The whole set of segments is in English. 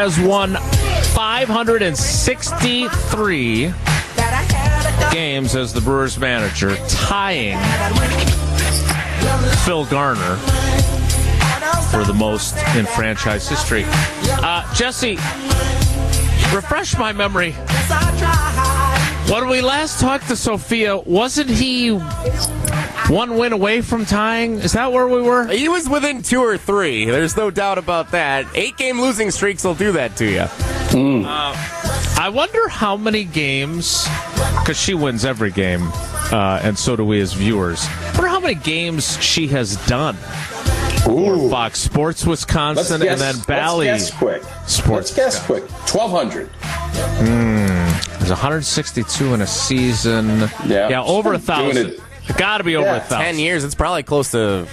Has won 563 games as the Brewers manager, tying Phil Garner for the most in franchise history. Uh, Jesse, refresh my memory. When we last talked to Sophia, wasn't he one win away from tying? Is that where we were? He was within two or three. There's no doubt about that. Eight game losing streaks will do that to you. Mm. Uh, I wonder how many games, because she wins every game, uh, and so do we as viewers. I wonder how many games she has done. Ooh. Fox Sports Wisconsin guess, and then Bally. Let's guess quick. Sports. Let's guess quick. 1,200. Mm, there's 162 in a season. Yeah, yeah over a thousand. Got to be over yeah, a thousand. 10 years, it's probably close to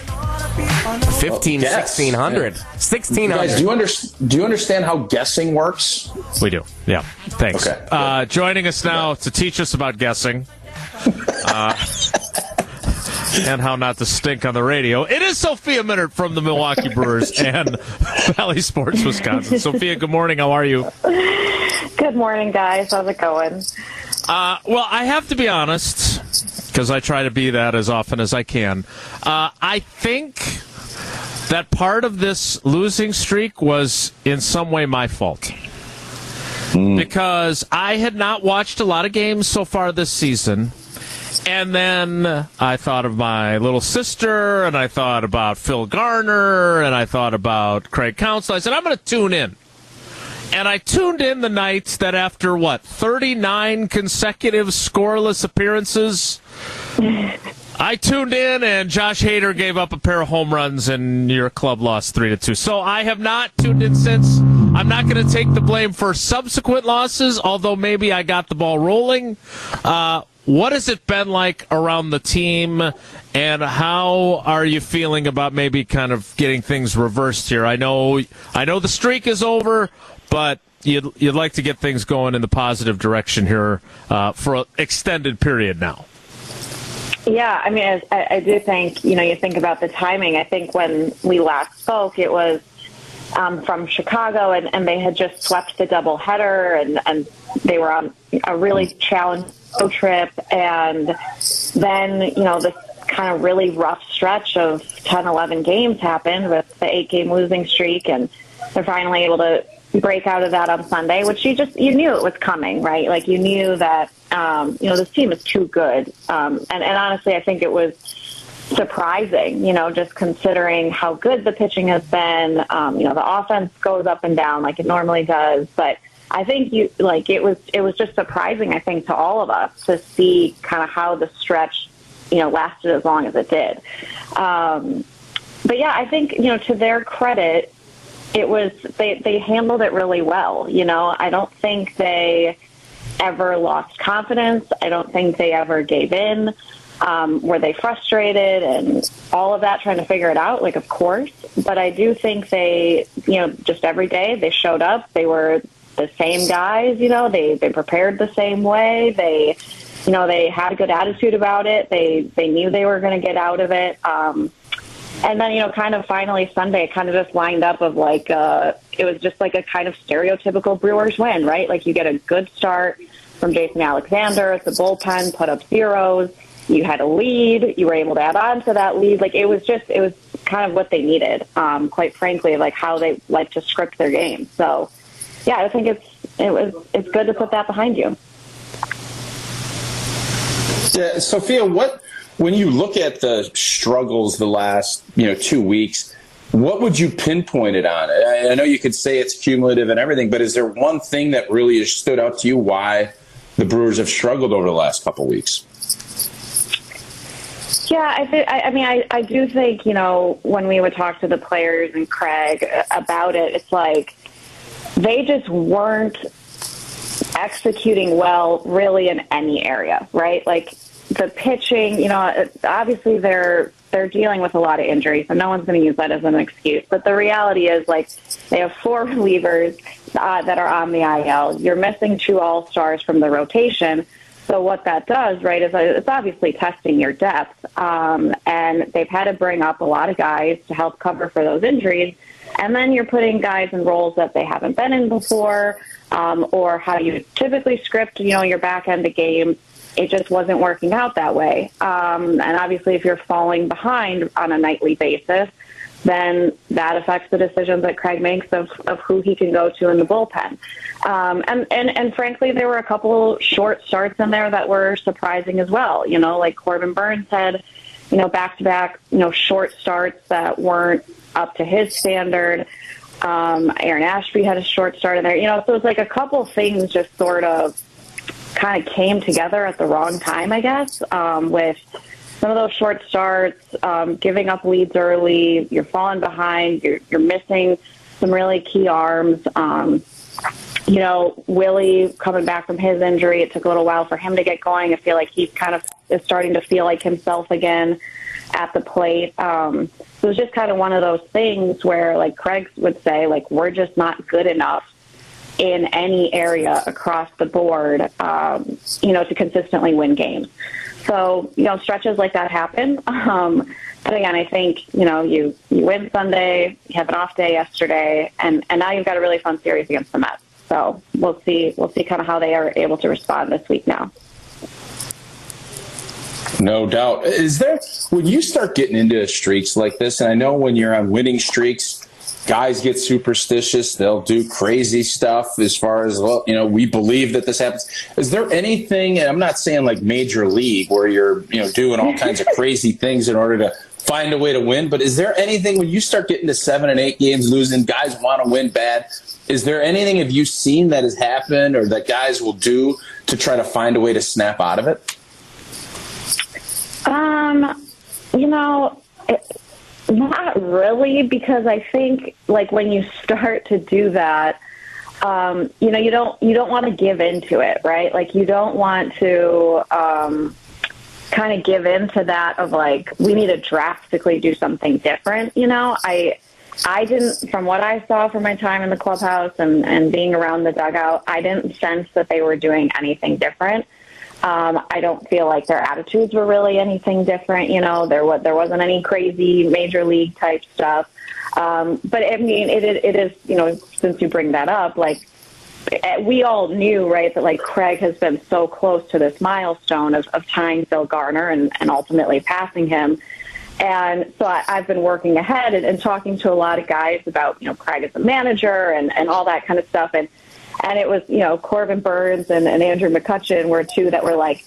15, well, 1600. 1600. Guys, do you, under, do you understand how guessing works? We do. Yeah. Thanks. Okay, uh, joining us now to teach us about guessing. Uh, and how not to stink on the radio. It is Sophia Minnaert from the Milwaukee Brewers and Bally Sports Wisconsin. Sophia, good morning. How are you? Good morning, guys. How's it going? Uh, well, I have to be honest because I try to be that as often as I can. Uh, I think that part of this losing streak was in some way my fault. Mm. Because I had not watched a lot of games so far this season. And then I thought of my little sister, and I thought about Phil Garner, and I thought about Craig Counsell. I said, I'm going to tune in. And I tuned in the nights that after what, 39 consecutive scoreless appearances, I tuned in and Josh Hader gave up a pair of home runs and your club lost 3 to 2. So I have not tuned in since. I'm not going to take the blame for subsequent losses, although maybe I got the ball rolling. Uh, what has it been like around the team, and how are you feeling about maybe kind of getting things reversed here? I know, I know the streak is over, but you'd you'd like to get things going in the positive direction here uh, for an extended period now. Yeah, I mean, I, I do think you know you think about the timing. I think when we last spoke, it was um, from Chicago, and, and they had just swept the doubleheader, and and they were on a really challenging trip, and then you know this kind of really rough stretch of 10, 11 games happened with the eight game losing streak, and they're finally able to break out of that on Sunday, which you just you knew it was coming, right? Like you knew that um, you know this team is too good, um, and and honestly, I think it was surprising, you know, just considering how good the pitching has been. Um, you know, the offense goes up and down like it normally does, but I think you like it was it was just surprising I think to all of us to see kind of how the stretch you know lasted as long as it did. Um, but yeah, I think you know to their credit, it was they they handled it really well. You know, I don't think they ever lost confidence. I don't think they ever gave in. Um, were they frustrated and all of that trying to figure it out? Like, of course. But I do think they, you know, just every day they showed up. They were the same guys. You know, they they prepared the same way. They, you know, they had a good attitude about it. They they knew they were going to get out of it. Um, and then you know, kind of finally Sunday, it kind of just lined up of like uh, it was just like a kind of stereotypical Brewers win, right? Like you get a good start from Jason Alexander. The bullpen put up zeros. You had a lead. You were able to add on to that lead. Like it was just, it was kind of what they needed. Um, quite frankly, like how they like to script their game. So yeah, I think it's it was it's good to put that behind you. Yeah, Sophia, what when you look at the struggles the last you know two weeks, what would you pinpoint it on? I, I know you could say it's cumulative and everything, but is there one thing that really has stood out to you why the Brewers have struggled over the last couple weeks? Yeah, I, I, I mean, I, I do think you know when we would talk to the players and Craig uh, about it, it's like they just weren't executing well really in any area, right? Like the pitching, you know, obviously they're they're dealing with a lot of injuries, and no one's going to use that as an excuse. But the reality is, like, they have four relievers uh, that are on the IL. You're missing two All Stars from the rotation. So what that does, right, is it's obviously testing your depth, um, and they've had to bring up a lot of guys to help cover for those injuries And then you're putting guys in roles that they haven't been in before, um, or how you typically script, you know, your back end of games. It just wasn't working out that way. Um, and obviously, if you're falling behind on a nightly basis, then that affects the decisions that Craig makes of, of who he can go to in the bullpen. Um, and, and, and frankly, there were a couple short starts in there that were surprising as well. You know, like Corbin Burnes had, you know, back to back, you know, short starts that weren't up to his standard. Um, Aaron Ashby had a short start in there. You know, so it's like a couple things just sort of kind of came together at the wrong time, I guess, um, with some of those short starts, um, giving up leads early, you're falling behind, you're, you're missing some really key arms. Um, you know, Willie coming back from his injury, it took a little while for him to get going. I feel like he's kind of is starting to feel like himself again at the plate. Um, so it was just kind of one of those things where, like Craig would say, like we're just not good enough in any area across the board, um, you know, to consistently win games. So, you know, stretches like that happen. Um, but again, I think, you know, you, you win Sunday, you have an off day yesterday, and, and now you've got a really fun series against the Mets. So we'll see, we'll see kind of how they are able to respond this week now. No doubt. Is there, when you start getting into streaks like this, and I know when you're on winning streaks, guys get superstitious. They'll do crazy stuff as far as, well, you know, we believe that this happens. Is there anything, and I'm not saying like major league where you're, you know, doing all kinds of crazy things in order to find a way to win, but is there anything when you start getting to seven and eight games losing, guys want to win bad? Is there anything have you seen that has happened or that guys will do to try to find a way to snap out of it? Um, you know, it, not really, because I think like when you start to do that, um, you know, you don't you don't want to give into it, right? Like you don't want to um, kind of give into that of like we need to drastically do something different. You know, I I didn't, from what I saw from my time in the clubhouse and and being around the dugout, I didn't sense that they were doing anything different. Um, I don't feel like their attitudes were really anything different. You know, there was there wasn't any crazy major league type stuff. Um, but I mean, it, it is you know since you bring that up, like eh, we all knew right that like Craig has been so close to this milestone of, of tying Phil Garner and, and ultimately passing him. And so I, I've been working ahead and, and talking to a lot of guys about you know Craig as a manager and and all that kind of stuff and and it was, you know, Corbin Burnes and, and Andrew McCutchen were two that were like,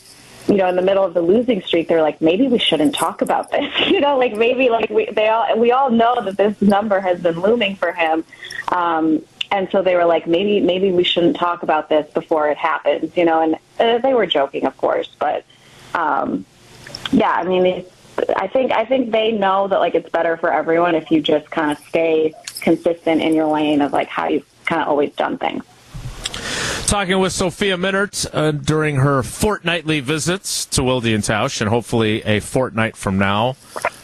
you know, in the middle of the losing streak, they're like, maybe we shouldn't talk about this. you know, like maybe like we they all we all know that this number has been looming for him. Um, and so they were like, maybe maybe we shouldn't talk about this before it happens. You know, and uh, they were joking, of course, but um, yeah, I mean, I think I think they know that like it's better for everyone if you just kind of stay consistent in your lane of like how you've kind of always done things. Talking with Sophia Minnaert uh, during her fortnightly visits to Wilde Tausch, and hopefully a fortnight from now,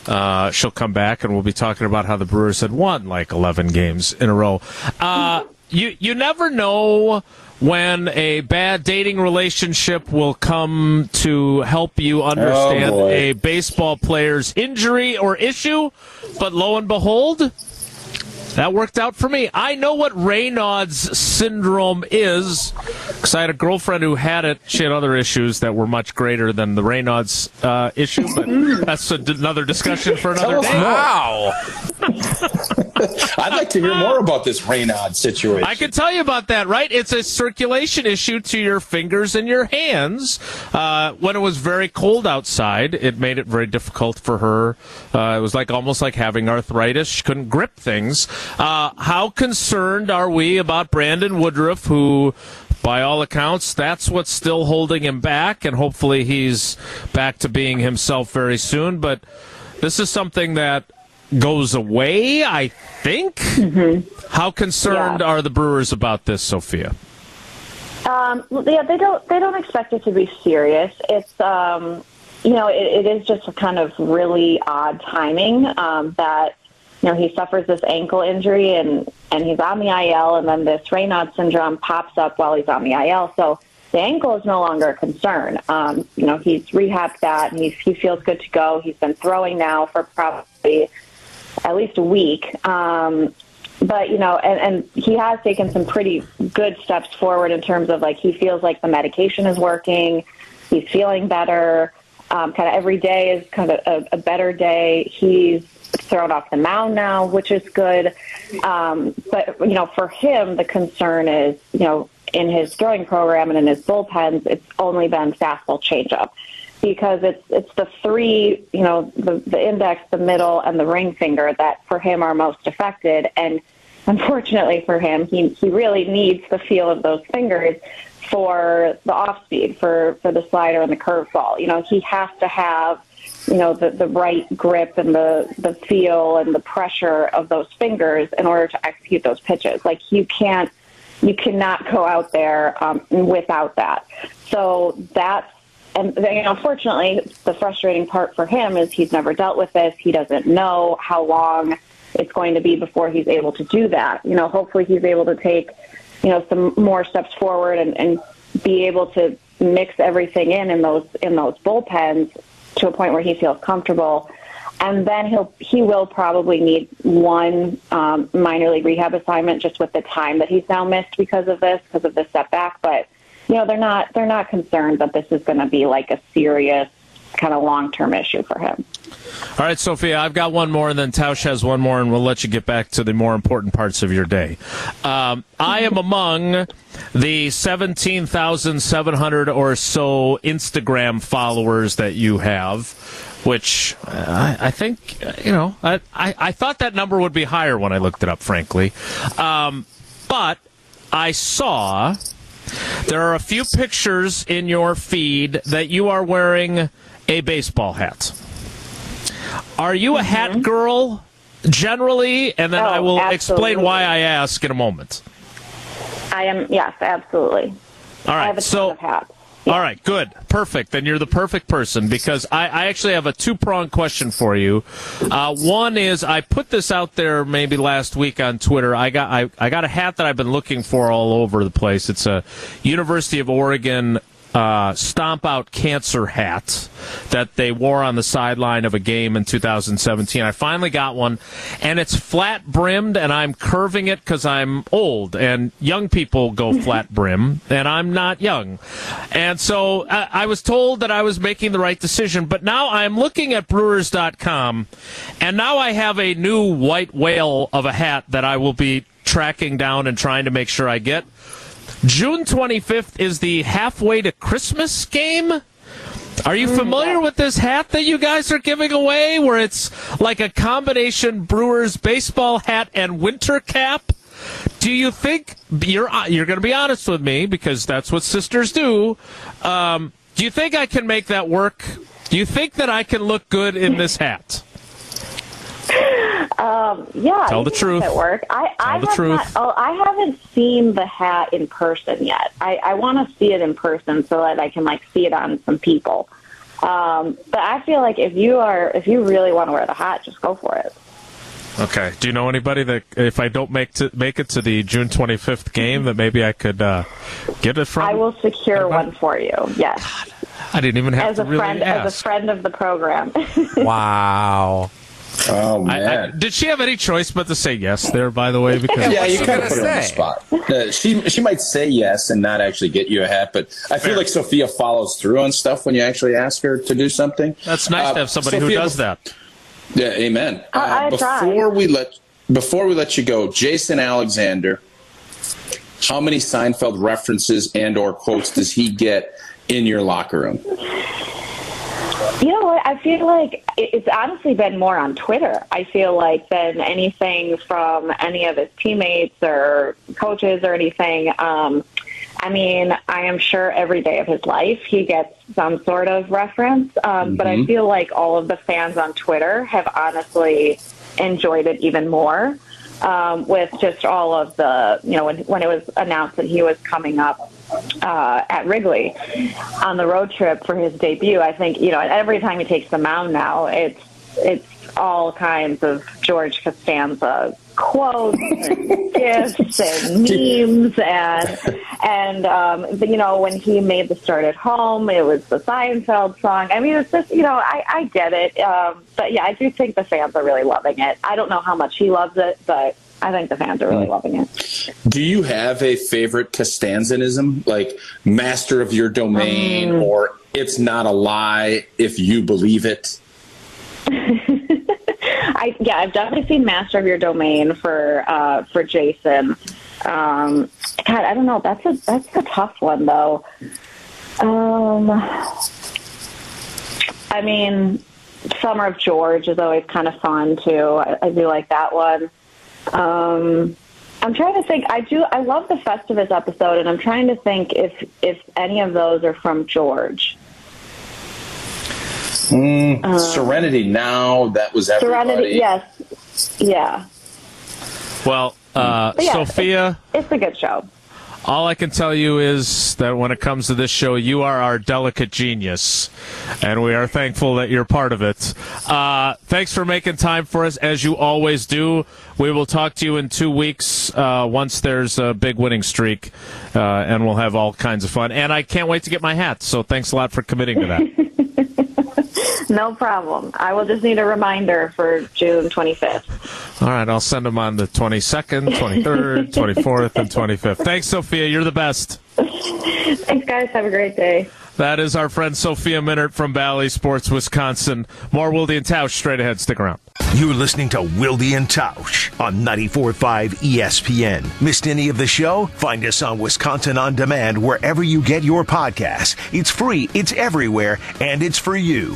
uh, she'll come back and we'll be talking about how the Brewers had won like 11 games in a row. Uh, you you never know when a bad dating relationship will come to help you understand oh a baseball player's injury or issue, but lo and behold, that worked out for me. I know what Raynaud's syndrome is because I had a girlfriend who had it. She had other issues that were much greater than the Raynaud's uh, issue, but that's a, another discussion for another day. Wow. I'd like to hear more about this Raynaud situation. I can tell you about that, right? It's a circulation issue to your fingers and your hands. Uh, when it was very cold outside, it made it very difficult for her. Uh, it was like almost like having arthritis. She couldn't grip things. Uh, how concerned are we about Brandon Woodruff, who, by all accounts, that's what's still holding him back, and hopefully he's back to being himself very soon. But this is something that goes away, I think. How concerned Yeah. are the Brewers about this, Sophia? Um, yeah, they don't they don't expect it to be serious. It's um, you know it, it is just a kind of really odd timing um, that you know he suffers this ankle injury and and he's on the IL and then this Raynaud syndrome pops up while he's on the IL. So the ankle is no longer a concern. Um, you know he's rehabbed that and he's, he feels good to go. He's been throwing now for probably at least a week. Um, but you know, and, and he has taken some pretty good steps forward in terms of like he feels like the medication is working, he's feeling better. Um, kind of every day is kind of a, a better day. He's thrown off the mound now, which is good. Um, but you know, for him, the concern is you know in his throwing program and in his bullpens, it's only been fastball changeup because it's it's the three, you know, the, the index, the middle, and the ring finger that for him are most affected. And unfortunately for him, he he really needs the feel of those fingers for the off speed, for for the slider and the curveball. You know, he has to have you know the the right grip and the the feel and the pressure of those fingers in order to execute those pitches. Like you can't you cannot go out there um, without that. So that's and you know, unfortunately, the frustrating part for him is he's never dealt with this. He doesn't know how long it's going to be before he's able to do that. You know, hopefully he's able to take, you know, some more steps forward and, and be able to mix everything in in those in those bullpens to a point where he feels comfortable. And then he'll he will probably need one um, minor league rehab assignment just with the time that he's now missed because of this, because of this setback. But you know, they're not they're not concerned that this is going to be like a serious kind of long term issue for him. All right, Sophia, I've got one more, and then Tausch has one more, and we'll let you get back to the more important parts of your day. Um, I am among the 17,700 or so Instagram followers that you have, which uh, I, I, think, you know, I, I, I, thought that number would be higher when I looked it up, frankly. Um, but I saw there are a few pictures in your feed that you are wearing a baseball hat. Are you a hat mm-hmm. girl generally? And then oh, I will absolutely. explain why I ask in a moment. I am, yes, absolutely. All right. so, all right, good, perfect. Then you're the perfect person because I, I actually have a two pronged question for you. Uh, one is I put this out there maybe last week on Twitter. I got I, I got a hat that I've been looking for all over the place. It's a University of Oregon uh, stomp out cancer hat that they wore on the sideline of a game in 2017. I finally got one, and it's flat brimmed, and I'm curving it because I'm old, and young people go flat brim, and I'm not young. And so I, I was told that I was making the right decision, but now I'm looking at Brewers.com, and now I have a new white whale of a hat that I will be tracking down and trying to make sure I get. June 25th is the halfway to Christmas game. Are you familiar with this hat that you guys are giving away where it's like a combination Brewers baseball hat and winter cap? Do you think you're you're going to be honest with me because that's what sisters do? Um, do you think I can make that work? Do you think that I can look good in this hat? Um, yeah, tell the truth. At work, I, tell I the truth. Not, oh, I haven't seen the hat in person yet. I, I want to see it in person so that I can like see it on some people. Um, but I feel like if you are, if you really want to wear the hat, just go for it. Okay. Do you know anybody that if I don't make to make it to the June 25th game, that maybe I could uh, get it from? I will secure one for you. Yes. God, I didn't even have as to a really friend, ask. As a friend of the program. wow. Oh man! I, I, did she have any choice but to say yes there? By the way, because yeah, you kind of put her on the spot. Uh, she she might say yes and not actually get you a hat, but I feel like Sophia follows through on stuff when you actually ask her to do something. That's nice uh, to have somebody Sophia, who does that. Yeah, amen. Uh, before we let before we let you go, Jason Alexander, how many Seinfeld references and or quotes does he get in your locker room? You know what? I feel like it's honestly been more on Twitter. I feel like than anything from any of his teammates or coaches or anything. Um, I mean, I am sure every day of his life he gets some sort of reference, um, mm-hmm. but I mm-hmm. feel like all of the fans on Twitter have honestly enjoyed it even more um, with just all of the, you know, when, when it was announced that he was coming up uh, at Wrigley on the road trip for his debut. I think, you know, every time he takes the mound now, it's, it's all kinds of George Costanza quotes and gifts and memes and and um you know when he made the start at home it was the Seinfeld song I mean it's just you know I I get it um but yeah I do think the fans are really loving it I don't know how much he loves it but I think the fans are really loving it. Do you have a favorite Costanzanism, like master of your domain, Um, or it's not a lie if you believe it? I yeah, I've definitely seen Master of Your Domain for uh, for Jason. Um, God, I don't know. That's a that's a tough one though. Um, I mean, Summer of George is always kind of fun too. I, I do like that one. Um, I'm trying to think. I do. I love the Festivus episode, and I'm trying to think if if any of those are from George. Serenity now, that was everybody. Serenity, yes, yeah. Well, uh, yeah, Sophia, It's a good show. All I can tell you is that when it comes to this show, you are our delicate genius, and we are thankful that you're part of it. Uh, thanks for making time for us, as you always do. We will talk to you in two weeks uh, once there's a big winning streak, uh, and we'll have all kinds of fun. And I can't wait to get my hat. So thanks a lot for committing to that. No problem. I will just need a reminder for June 25th. all right, I'll send them on the 22nd, 23rd, 24th, and 25th. Thanks, Sophia. You're the best. Thanks, guys. Have a great day. That is our friend Sophia Minnaert from Bally Sports, Wisconsin. More Wilde and Tausch straight ahead. Stick around. You're listening to Wilde and Tausch on 94.5 ESPN. Missed any of the show? Find us on Wisconsin On Demand wherever you get your podcasts. It's free, it's everywhere, and it's for you.